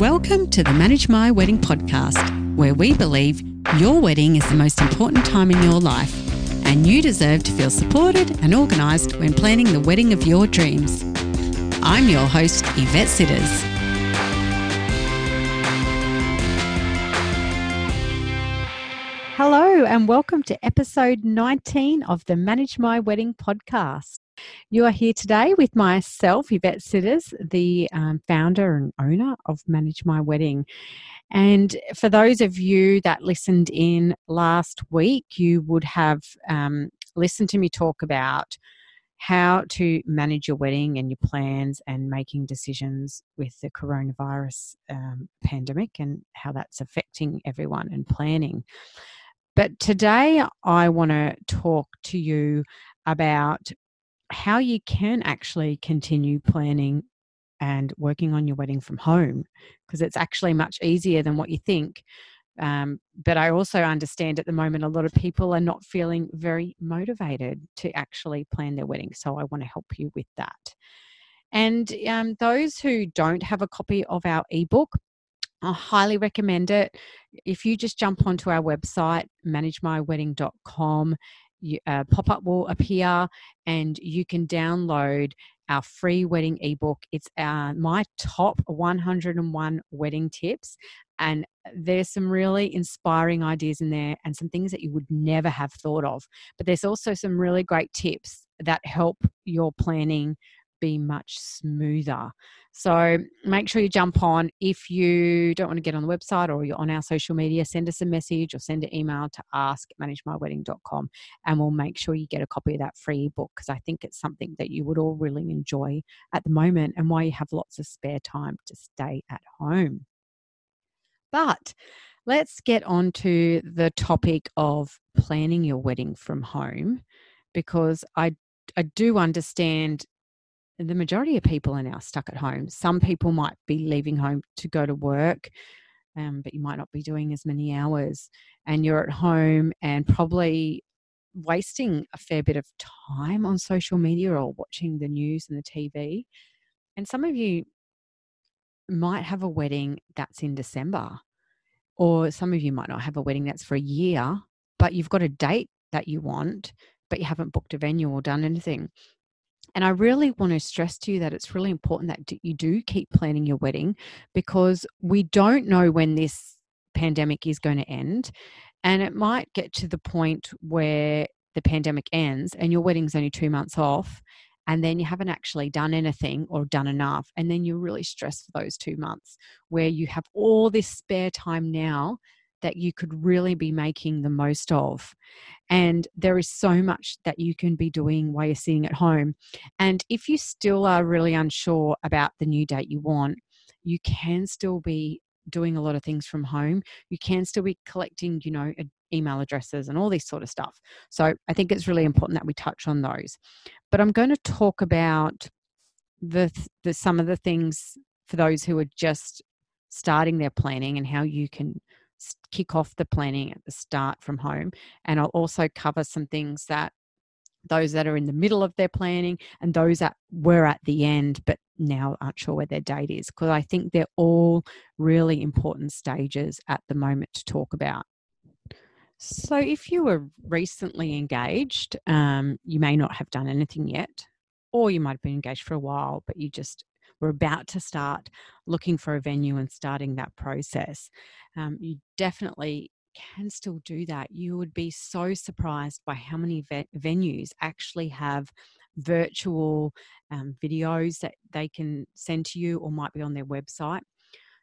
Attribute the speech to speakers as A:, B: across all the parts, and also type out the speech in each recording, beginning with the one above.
A: Welcome to the Manage My Wedding podcast, where we believe your wedding is the most important time in your life, and you deserve to feel supported and organised when planning the wedding of your dreams. I'm your host, Yvette Sitters. Hello, and welcome to episode 19 of the Manage My Wedding podcast. You are here today with myself, Yvette Sitters, the um, founder and owner of Manage My Wedding. And for those of you that listened in last week, you would have um, listened to me talk about how to manage your wedding and your plans and making decisions with the coronavirus um, pandemic and how that's affecting everyone and planning. But today, I want to talk to you about how you can actually continue planning and working on your wedding from home because it's actually much easier than what you think. Um, but I also understand at the moment a lot of people are not feeling very motivated to actually plan their wedding. So I want to help you with that. And um, those who don't have a copy of our ebook, I highly recommend it. If you just jump onto our website, managemywedding.com, a uh, pop up will appear and you can download our free wedding ebook. It's uh, my top 101 wedding tips. And there's some really inspiring ideas in there and some things that you would never have thought of. But there's also some really great tips that help your planning be much smoother. So make sure you jump on. If you don't want to get on the website or you're on our social media, send us a message or send an email to ask managemywedding.com and we'll make sure you get a copy of that free book because I think it's something that you would all really enjoy at the moment and why you have lots of spare time to stay at home. But let's get on to the topic of planning your wedding from home because I I do understand the majority of people are now stuck at home. Some people might be leaving home to go to work, um, but you might not be doing as many hours, and you're at home and probably wasting a fair bit of time on social media or watching the news and the TV. And some of you might have a wedding that's in December, or some of you might not have a wedding that's for a year, but you've got a date that you want, but you haven't booked a venue or done anything. And I really want to stress to you that it's really important that you do keep planning your wedding because we don't know when this pandemic is going to end. And it might get to the point where the pandemic ends and your wedding's only two months off and then you haven't actually done anything or done enough and then you're really stressed for those two months where you have all this spare time now that you could really be making the most of. And there is so much that you can be doing while you're sitting at home. And if you still are really unsure about the new date you want, you can still be doing a lot of things from home. You can still be collecting, you know, email addresses and all this sort of stuff. So I think it's really important that we touch on those. But I'm going to talk about the, the some of the things for those who are just starting their planning and how you can kick off the planning at the start from home. And I'll also cover some things that those that are in the middle of their planning and those that were at the end but now aren't sure where their date is because I think they're all really important stages at the moment to talk about. So, if you were recently engaged, um, you may not have done anything yet, or you might have been engaged for a while, but you just were about to start looking for a venue and starting that process, um, you definitely can still do that. You would be so surprised by how many ve- venues actually have virtual um, videos that they can send to you or might be on their website.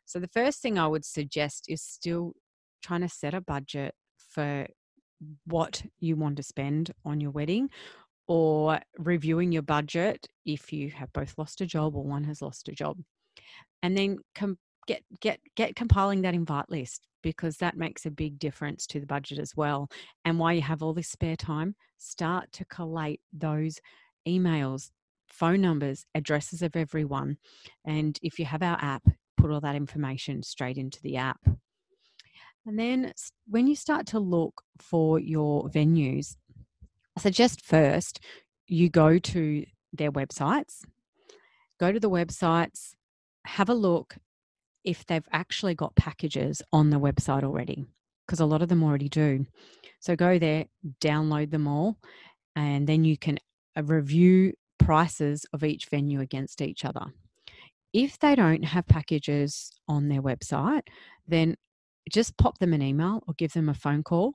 A: So, the first thing I would suggest is still trying to set a budget for what you want to spend on your wedding or reviewing your budget if you have both lost a job or one has lost a job. And then com- get get get compiling that invite list because that makes a big difference to the budget as well. And while you have all this spare time start to collate those emails phone numbers addresses of everyone. And if you have our app put all that information straight into the app. And then when you start to look for your venues I suggest first you go to their websites, go to the websites, have a look, if they've actually got packages on the website already, because a lot of them already do. So go there, download them all, and then you can uh, review prices of each venue against each other. If they don't have packages on their website, then just pop them an email or give them a phone call.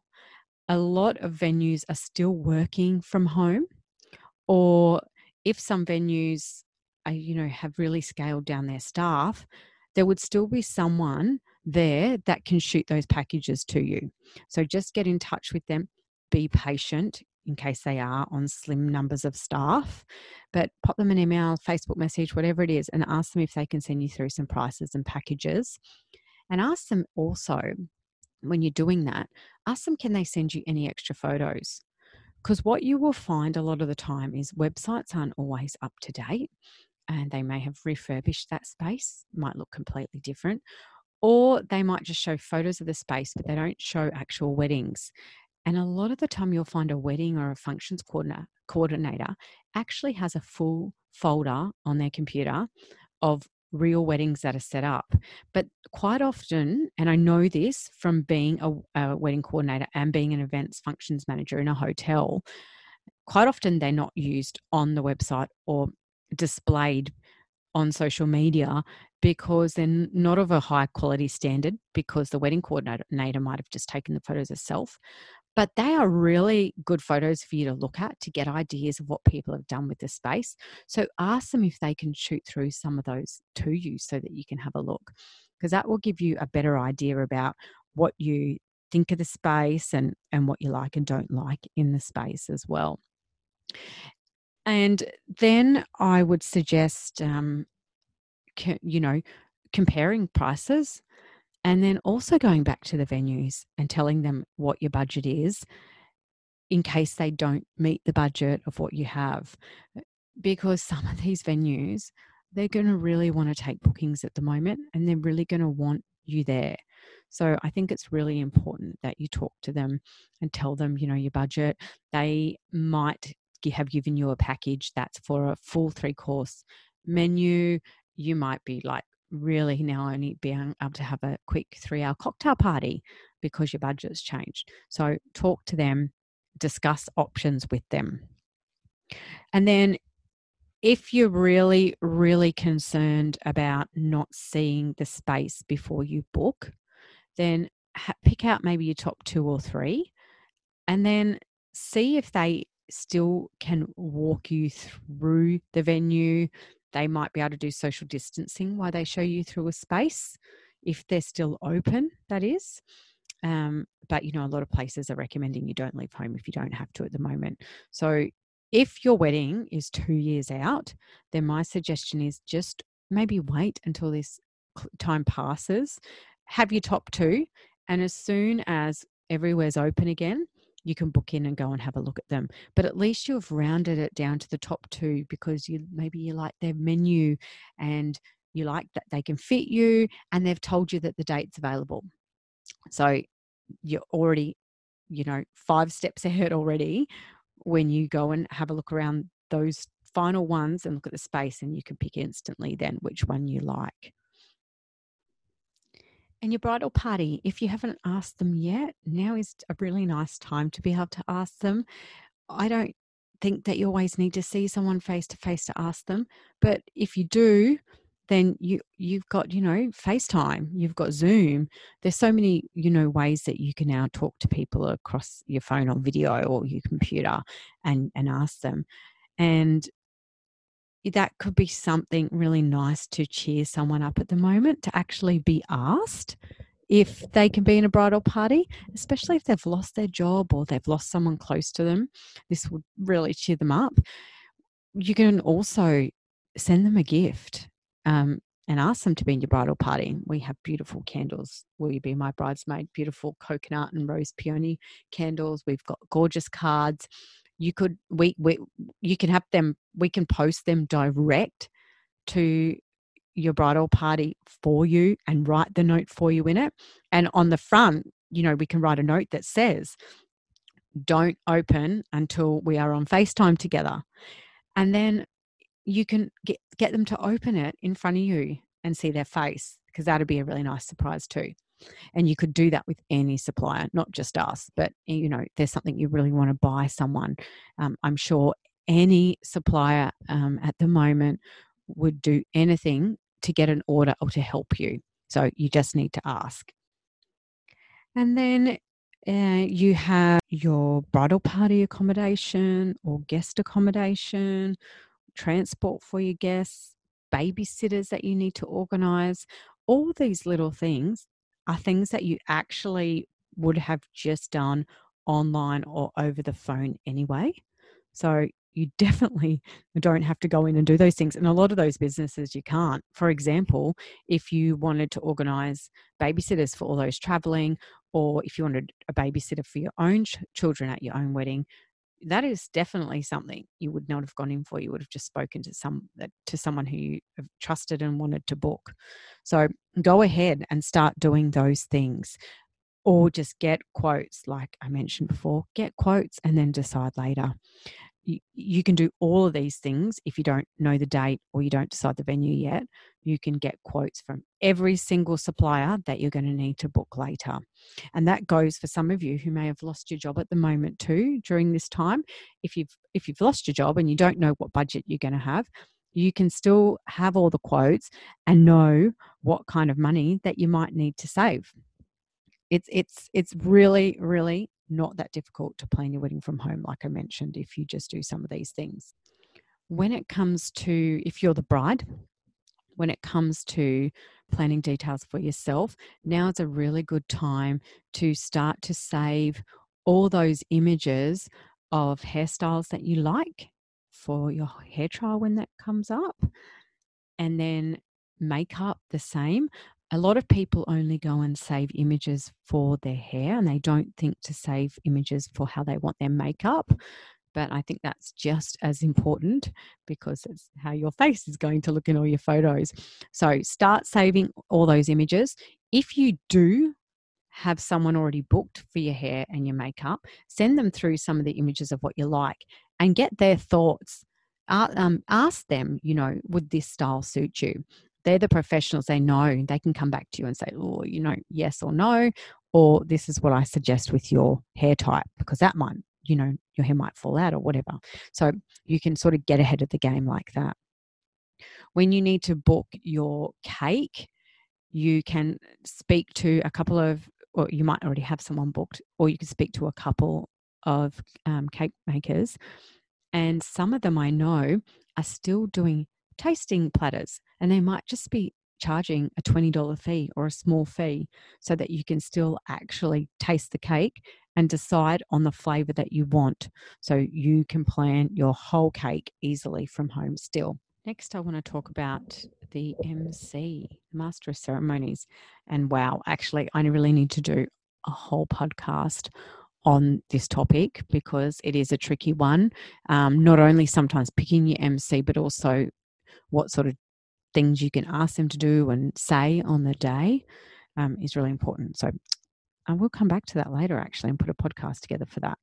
A: A lot of venues are still working from home, or if some venues are, you know, have really scaled down their staff, there would still be someone there that can shoot those packages to you. So just get in touch with them, be patient in case they are on slim numbers of staff, but pop them an email, Facebook message, whatever it is, and ask them if they can send you through some prices and packages. And ask them also, when you're doing that, ask them can they send you any extra photos? Because what you will find a lot of the time is websites aren't always up to date and they may have refurbished that space, might look completely different, or they might just show photos of the space, but they don't show actual weddings. And a lot of the time, you'll find a wedding or a functions coordinator actually has a full folder on their computer of real weddings that are set up. But quite often, and I know this from being a, a, wedding coordinator and being an events functions manager in a hotel, quite often they're not used on the website or displayed on social media because they're not of a high quality standard because the wedding coordinator might have just taken the photos herself but they are really good photos for you to look at to get ideas of what people have done with the space. So ask them if they can shoot through some of those to you so that you can have a look, because that will give you a better idea about what you think of the space and, and what you like and don't like in the space as well. And then I would suggest, um, you know, comparing prices and then also going back to the venues and telling them what your budget is in case they don't meet the budget of what you have. Eh, because some of these venues, they're going to really want to take bookings at the moment and they're really going to want you there. So I think it's really important that you talk to them and tell them, you know, your budget. They might have given you a package that's for a full three course menu. You might be like really now only being able to have a quick three hour cocktail party because your budget's changed. So talk to them, discuss options with them. And then if you're really, really concerned about not seeing the space before you book, then pick out maybe your top two or three and then see if they still can walk you through the venue, they might be able to do social distancing while they show you through a space, if they're still open, that is. Um, but you know, a lot of places are recommending you don't leave home if you don't have to at the moment. So if your wedding is two years out, then my suggestion is just maybe wait until this time passes, have your top two, and as soon as everywhere's open again, you can book in and go and have a look at them. But at least you've rounded it down to the top two because you maybe you like their menu and you like that they can fit you and they've told you that the date's available. So you're already, you know, five steps ahead already when you go and have a look around those final ones and look at the space and you can pick instantly then which one you like. And your bridal party, if you haven't asked them yet, now is a really nice time to be able to ask them. I don't think that you always need to see someone face to face to ask them, but if you do, then you you've got you know FaceTime, you've got Zoom. There's so many you know ways that you can now talk to people across your phone or video or your computer and and ask them. And that could be something really nice to cheer someone up at the moment to actually be asked if they can be in a bridal party, especially if they've lost their job or they've lost someone close to them. This would really cheer them up. You can also send them a gift um, and ask them to be in your bridal party. We have beautiful candles. Will you be my bridesmaid? Beautiful coconut and rose peony candles. We've got gorgeous cards you could we, we you can have them we can post them direct to your bridal party for you and write the note for you in it and on the front you know we can write a note that says don't open until we are on FaceTime together and then you can get get them to open it in front of you and see their face because that'd be a really nice surprise too. And you could do that with any supplier, not just us, but you know, there's something you really want to buy someone. Um, I'm sure any supplier um, at the moment would do anything to get an order or to help you. So you just need to ask. And then uh, you have your bridal party accommodation or guest accommodation, transport for your guests, babysitters that you need to organize. All these little things are things that you actually would have just done online or over the phone anyway. So you definitely don't have to go in and do those things. And a lot of those businesses you can't. For example, if you wanted to organize babysitters for all those traveling, or if you wanted a babysitter for your own ch- children at your own wedding, that is definitely something you would not have gone in for. You would have just spoken to some uh, to someone who you have trusted and wanted to book. So go ahead and start doing those things. Or just get quotes, like I mentioned before, get quotes and then decide later you, you can do all of these things if you don't know the date or you don't decide the venue yet. You can get quotes from every single supplier that you're going to need to book later. And that goes for some of you who may have lost your job at the moment too during this time. If you've if you've lost your job and you don't know what budget you're going to have, you can still have all the quotes and know what kind of money that you might need to save. It's it's it's really really not that difficult to plan your wedding from home, like I mentioned, if you just do some of these things. When it comes to, if you're the bride, when it comes to planning details for yourself, now is a really good time to start to save all those images of hairstyles that you like for your hair trial when that comes up. And then makeup the same a lot of people only go and save images for their hair and they don't think to save images for how they want their makeup. But I think that's just as important because it's how your face is going to look in all your photos. So start saving all those images. If you do have someone already booked for your hair and your makeup, send them through some of the images of what you like and get their thoughts. Uh, um, ask them, you know, would this style suit you? They're the professionals they know they can come back to you and say oh you know yes or no or this is what i suggest with your hair type because that might you know your hair might fall out or whatever. So you can sort of get ahead of the game like that. When you need to book your cake you can speak to a couple of or you might already have someone booked or you can speak to a couple of um, cake makers. And some of them i know are still doing tasting platters and they might just be charging a $20 fee or a small fee so that you can still actually taste the cake and decide on the flavor that you want so you can plan your whole cake easily from home still. Next, I want to talk about the MC, Master of Ceremonies. And wow, actually, I really need to do a whole podcast on this topic because it is a tricky one. Um, not only sometimes picking your MC, but also what sort of things you can ask them to do and say on the day um, is really important. So I will come back to that later actually and put a podcast together for that.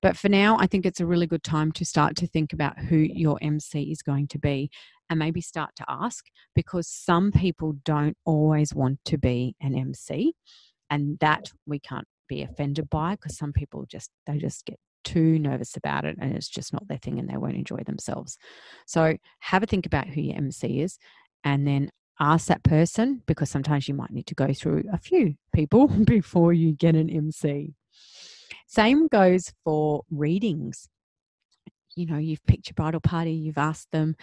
A: But for now, I think it's a really good time to start to think about who your MC is going to be and maybe start to ask because some people don't always want to be an MC and that we can't be offended by because some people just they just get too nervous about it and it's just not their thing and they won't enjoy themselves. So have a think about who your MC is and then ask that person because sometimes you might need to go through a few people before you get an MC. Same goes for readings. You know, you've picked your bridal party, you've asked them,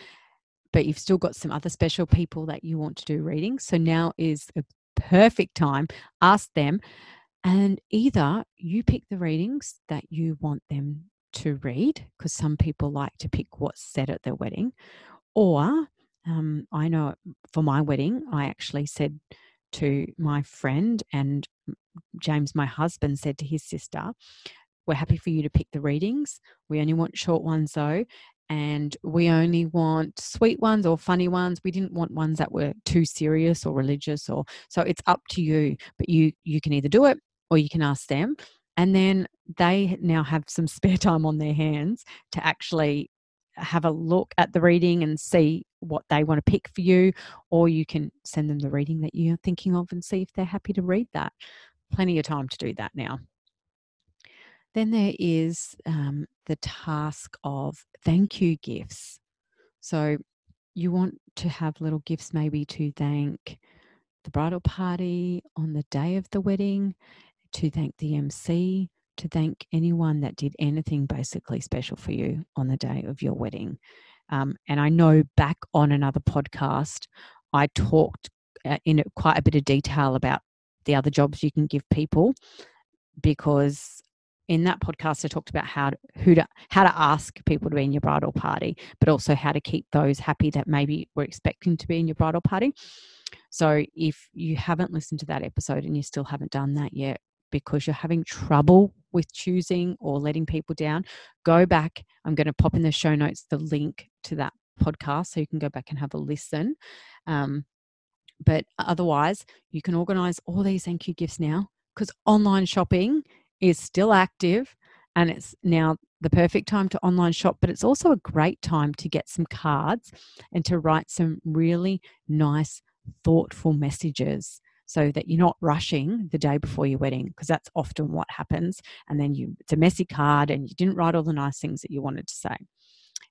A: but you've still got some other special people that you want to do readings. So now is a perfect time. Ask them, and either you pick the readings that you want them to read, because some people like to pick what's said at their wedding, or um, I know for my wedding, I actually said to my friend and James, my husband, said to his sister, We're happy for you to pick the readings. We only want short ones though. And we only want sweet ones or funny ones. We didn't want ones that were too serious or religious or so it's up to you. But you you can either do it or you can ask them. And then they now have some spare time on their hands to actually have a look at the reading and see what they want to pick for you, or you can send them the reading that you're thinking of and see if they're happy to read that. Plenty of time to do that now. Then there is um, the task of thank you gifts. So you want to have little gifts maybe to thank the bridal party on the day of the wedding, to thank the MC, to thank anyone that did anything basically special for you on the day of your wedding. Um, and I know back on another podcast, I talked uh, in quite a bit of detail about the other jobs you can give people because in that podcast I talked about how to, who to how to ask people to be in your bridal party, but also how to keep those happy that maybe were expecting to be in your bridal party. So if you haven't listened to that episode and you still haven't done that yet, because you're having trouble with choosing or letting people down, go back. I'm going to pop in the show notes the link to that podcast so you can go back and have a listen. Um, but otherwise, you can organize all these thank you gifts now because online shopping is still active and it's now the perfect time to online shop, but it's also a great time to get some cards and to write some really nice, thoughtful messages so that you're not rushing the day before your wedding because that's often what happens. And then you it's a messy card and you didn't write all the nice things that you wanted to say.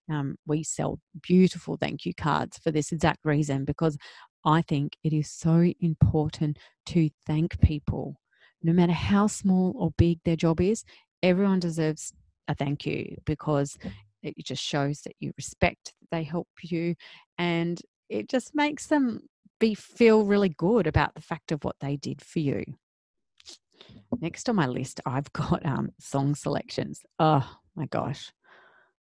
A: Um, we sell beautiful thank you cards for this exact reason because i think it is so important to thank people. No matter how small or big their job is everyone deserves a thank you because it just shows that you respect that they help you and it just makes them be feel really good about the fact of what they did for you. Next on my list, I've got um, song selections. Oh my gosh,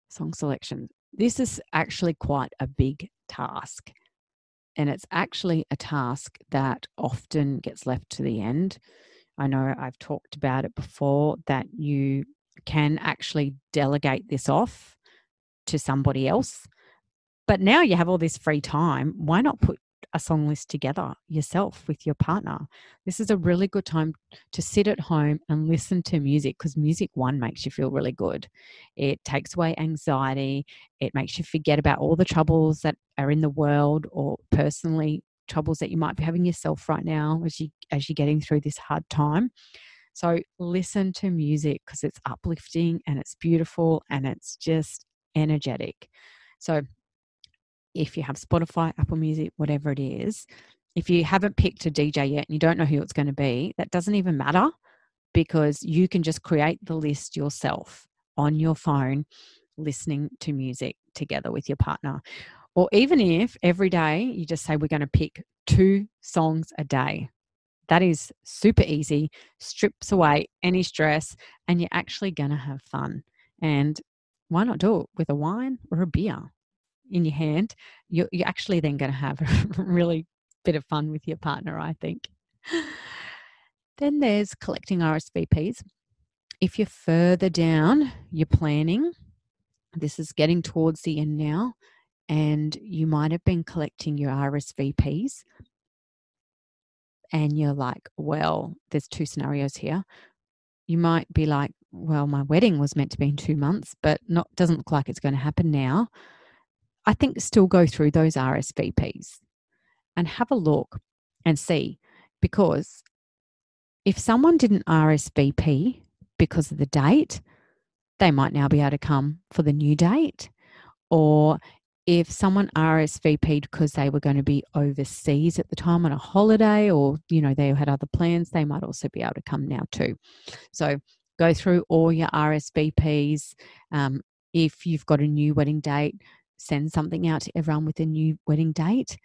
A: song selections. This is actually quite a big task. And it's actually a task that often gets left to the end. I know I've talked about it before that you can actually delegate this off to somebody else. But now you have all this free time. Why not put a song list together yourself with your partner. This is a really good time to sit at home and listen to music because music, one, makes you feel really good. It takes away anxiety, it makes you forget about all the troubles that are in the world or personally troubles that you might be having yourself right now as you as you're getting through this hard time. So listen to music because it's uplifting and it's beautiful and it's just energetic. So if you have Spotify, Apple Music, whatever it is, if you haven't picked a DJ yet and you don't know who it's going to be, that doesn't even matter because you can just create the list yourself on your phone, listening to music together with your partner. Or even if every day you just say, we're going to pick two songs a day. That is super easy, strips away any stress, and you're actually going to have fun. And why not do it with a wine or a beer? In your hand, you're, you're actually then going to have a really bit of fun with your partner, I think. Then there's collecting RSVPs. If you're further down your planning, this is getting towards the end now, and you might have been collecting your RSVPs, and you're like, well, there's two scenarios here. You might be like, well, my wedding was meant to be in two months, but not doesn't look like it's going to happen now. I think still go through those RSVPs and have a look and see because if someone didn't RSVP because of the date, they might now be able to come for the new date. Or if someone RSVP'd because they were going to be overseas at the time on a holiday or, you know, they had other plans, they might also be able to come now too. So go through all your RSVPs. Um, if you've got a new wedding date, send something out to everyone with a new wedding date.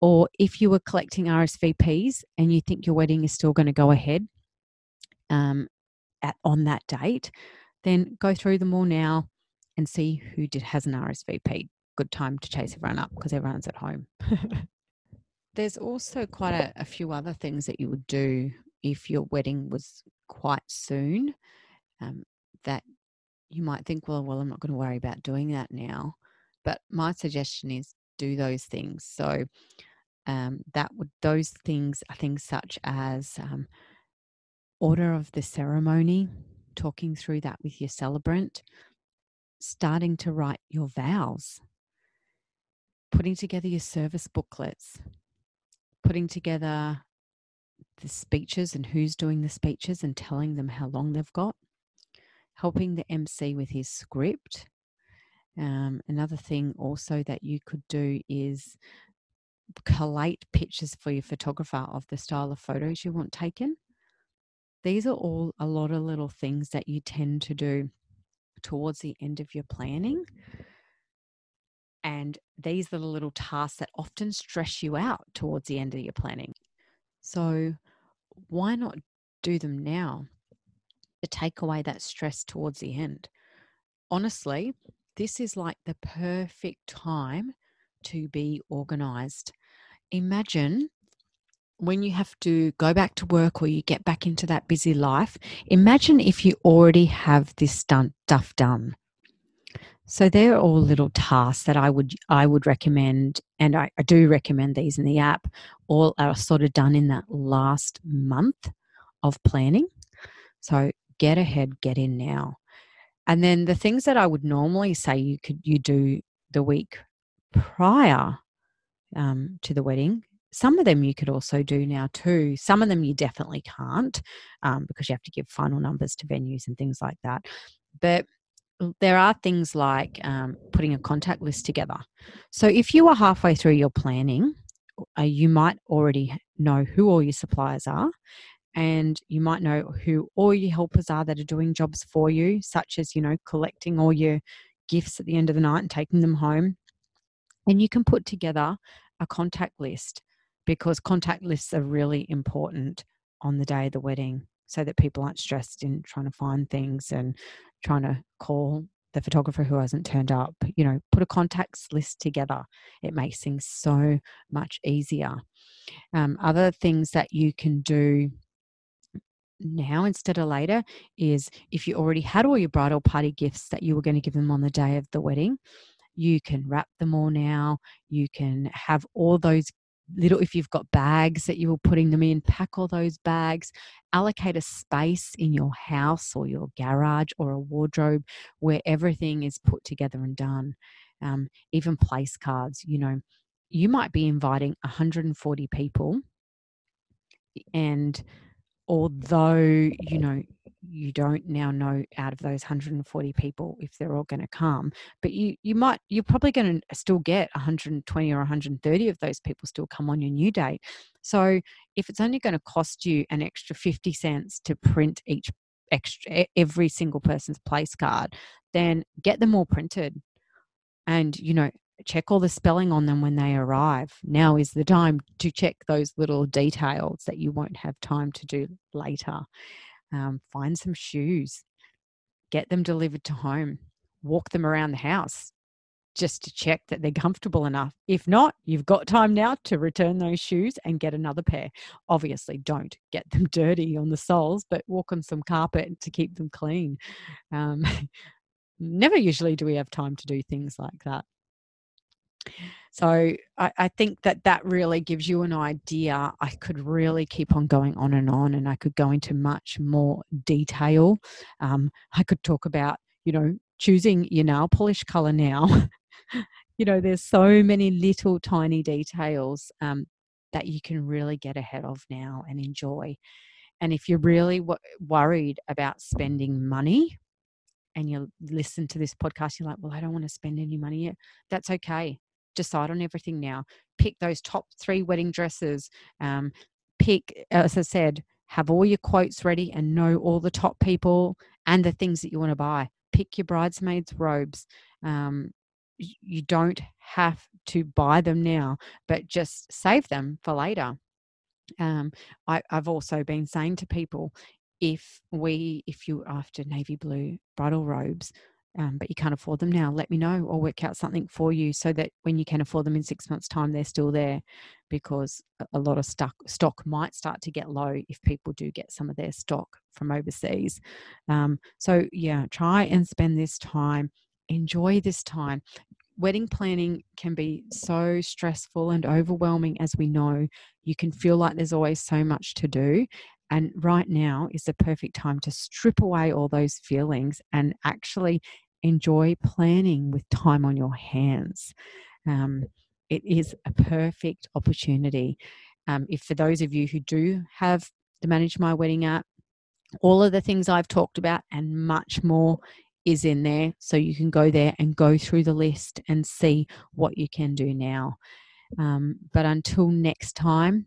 A: Or if you were collecting RSVPs and you think your wedding is still going to go ahead um, at, on that date, then go through them all now and see who did has an RSVP. Good time to chase everyone up because everyone's at home. There's also quite a, a, few other things that you would do if your wedding was quite soon. Um, that you might think, well, well, I'm not going to worry about doing that now. But my suggestion is do those things. So um, that would those things are things such as um, order of the ceremony, talking through that with your celebrant, starting to write your vows, putting together your service booklets, putting together the speeches and who's doing the speeches and telling them how long they've got, helping the MC with his script. Um, another thing also that you could do is collate pictures for your photographer of the style of photos you want taken. These are all a lot of little things that you tend to do towards the end of your planning. And these are the little tasks that often stress you out towards the end of your planning. So, why not do them now to take away that stress towards the end? Honestly, this is like the perfect time to be organized. Imagine when you have to go back to work or you get back into that busy life, imagine if you already have this stuff done. So they're all little tasks that I would I would recommend, and I, I do recommend these in the app. All are sort of done in that last month of planning. So get ahead, get in now. And then the things that I would normally say you could you do the week prior um, to the wedding. Some of them you could also do now too. Some of them you definitely can't um, because you have to give final numbers to venues and things like that. But there are things like um, putting a contact list together. So if you are halfway through your planning, uh, you might already know who all your suppliers are and you might know who all your helpers are that are doing jobs for you such as you know collecting all your gifts at the end of the night and taking them home and you can put together a contact list because contact lists are really important on the day of the wedding so that people aren't stressed in trying to find things and trying to call the photographer who hasn't turned up. You know, put a contacts list together. It makes things so much easier. Um, other things that you can do now instead of later is if you already had all your bridal party gifts that you were going to give them on the day of the wedding, you can wrap them all now. You can have all those little, if you've got bags that you were putting them in, pack all those bags, allocate a space in your house or your garage or a wardrobe where everything is put together and done. Um, even place cards, you know, you might be inviting 140 people and although you know you don't now know out of those 140 people if they're all going to come but you you might you're probably going to still get 120 or 130 of those people still come on your new date. So if it's only going to cost you an extra 50 cents to print each extra every single person's place card then get them all printed. And you know check all the spelling on them when they arrive. Now is the time to check those little details that you won't have time to do later. Um, find some shoes, get them delivered to home, walk them around the house just to check that they're comfortable enough. If not, you've got time now to return those shoes and get another pair. Obviously, don't get them dirty on the soles, but walk on some carpet to keep them clean. Um, never usually do we have time to do things like that. So I, I, think that that really gives you an idea. I could really keep on going on and on, and I could go into much more detail. Um, I could talk about, you know, choosing your nail polish color now. you know, there's so many little tiny details um, that you can really get ahead of now and enjoy. And if you're really w- worried about spending money, and you listen to this podcast, you're like, well, I don't want to spend any money yet. That's okay decide on everything now. Pick those top three wedding dresses. Um, pick, as I said, have all your quotes ready and know all the top people and the things that you want to buy. Pick your bridesmaids' robes. Um, you don't have to buy them now, but just save them for later. Um, I, I've also been saying to people, if we, if you're after navy blue bridal robes, um, but you can't afford them now, let me know or work out something for you so that when you can afford them in six months' time, they're still there because a lot of stock, stock might start to get low if people do get some of their stock from overseas. Um, so, yeah, try and spend this time, enjoy this time. Wedding planning can be so stressful and overwhelming, as we know. You can feel like there's always so much to do. And right now is the perfect time to strip away all those feelings and actually enjoy planning with time on your hands. Um, it is a perfect opportunity. Um, if for those of you who do have the Manage My Wedding app, all of the things I've talked about and much more is in there. So you can go there and go through the list and see what you can do now. Um, but until next time,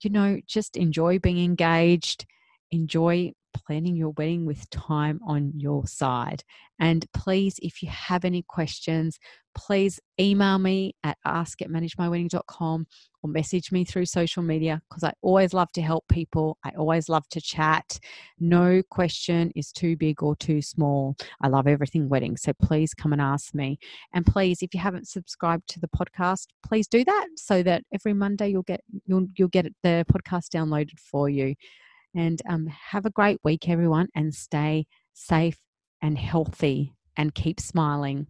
A: you know, just enjoy being engaged, enjoy planning your wedding with time on your side. And please, if you have any questions, please email me at ask at managemywedding.com or message me through social media because I always love to help people. I always love to chat. No question is too big or too small. I love everything wedding. So please come and ask me. And please, if you haven't subscribed to the podcast, please do that so that every Monday you'll get you'll you'll get the podcast downloaded for you. And um, have a great week, everyone, and stay safe and healthy and keep smiling.